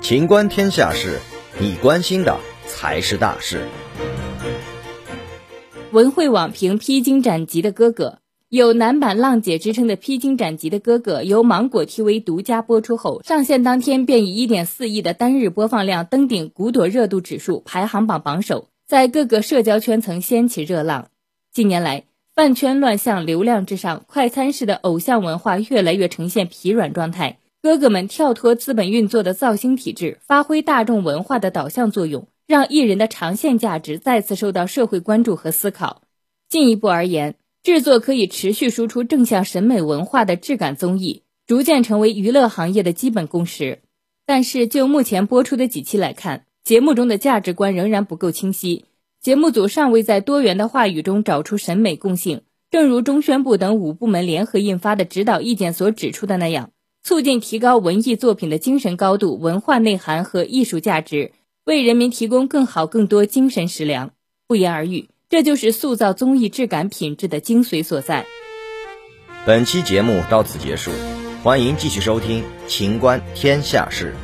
情观天下事，你关心的才是大事。文汇网评《披荆斩棘的哥哥》，有男版浪姐之称的《披荆斩棘的哥哥》由芒果 TV 独家播出后，上线当天便以1.4亿的单日播放量登顶古朵热度指数排行榜榜首，在各个社交圈层掀起热浪。近年来，饭圈乱象流量至上，快餐式的偶像文化越来越呈现疲软状态。哥哥们跳脱资本运作的造星体制，发挥大众文化的导向作用，让艺人的长线价值再次受到社会关注和思考。进一步而言，制作可以持续输出正向审美文化的质感综艺，逐渐成为娱乐行业的基本共识。但是，就目前播出的几期来看，节目中的价值观仍然不够清晰。节目组尚未在多元的话语中找出审美共性，正如中宣部等五部门联合印发的指导意见所指出的那样，促进提高文艺作品的精神高度、文化内涵和艺术价值，为人民提供更好、更多精神食粮。不言而喻，这就是塑造综艺质感品质的精髓所在。本期节目到此结束，欢迎继续收听《情观天下事》。